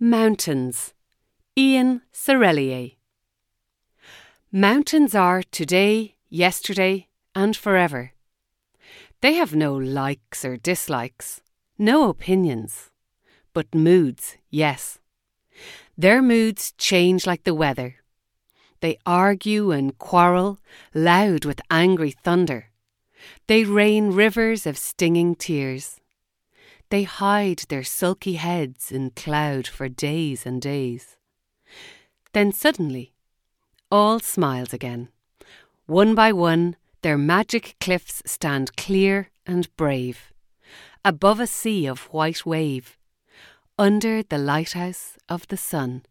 Mountains. Ian Serraillier. Mountains are today, yesterday, and forever. They have no likes or dislikes, no opinions, but moods, yes. Their moods change like the weather. They argue and quarrel, loud with angry thunder. They rain rivers of stinging tears. They hide their sulky heads in cloud for days and days. Then suddenly, all smiles again. One by one, their magic cliffs stand clear and brave, above a sea of white wave, under the lighthouse of the sun.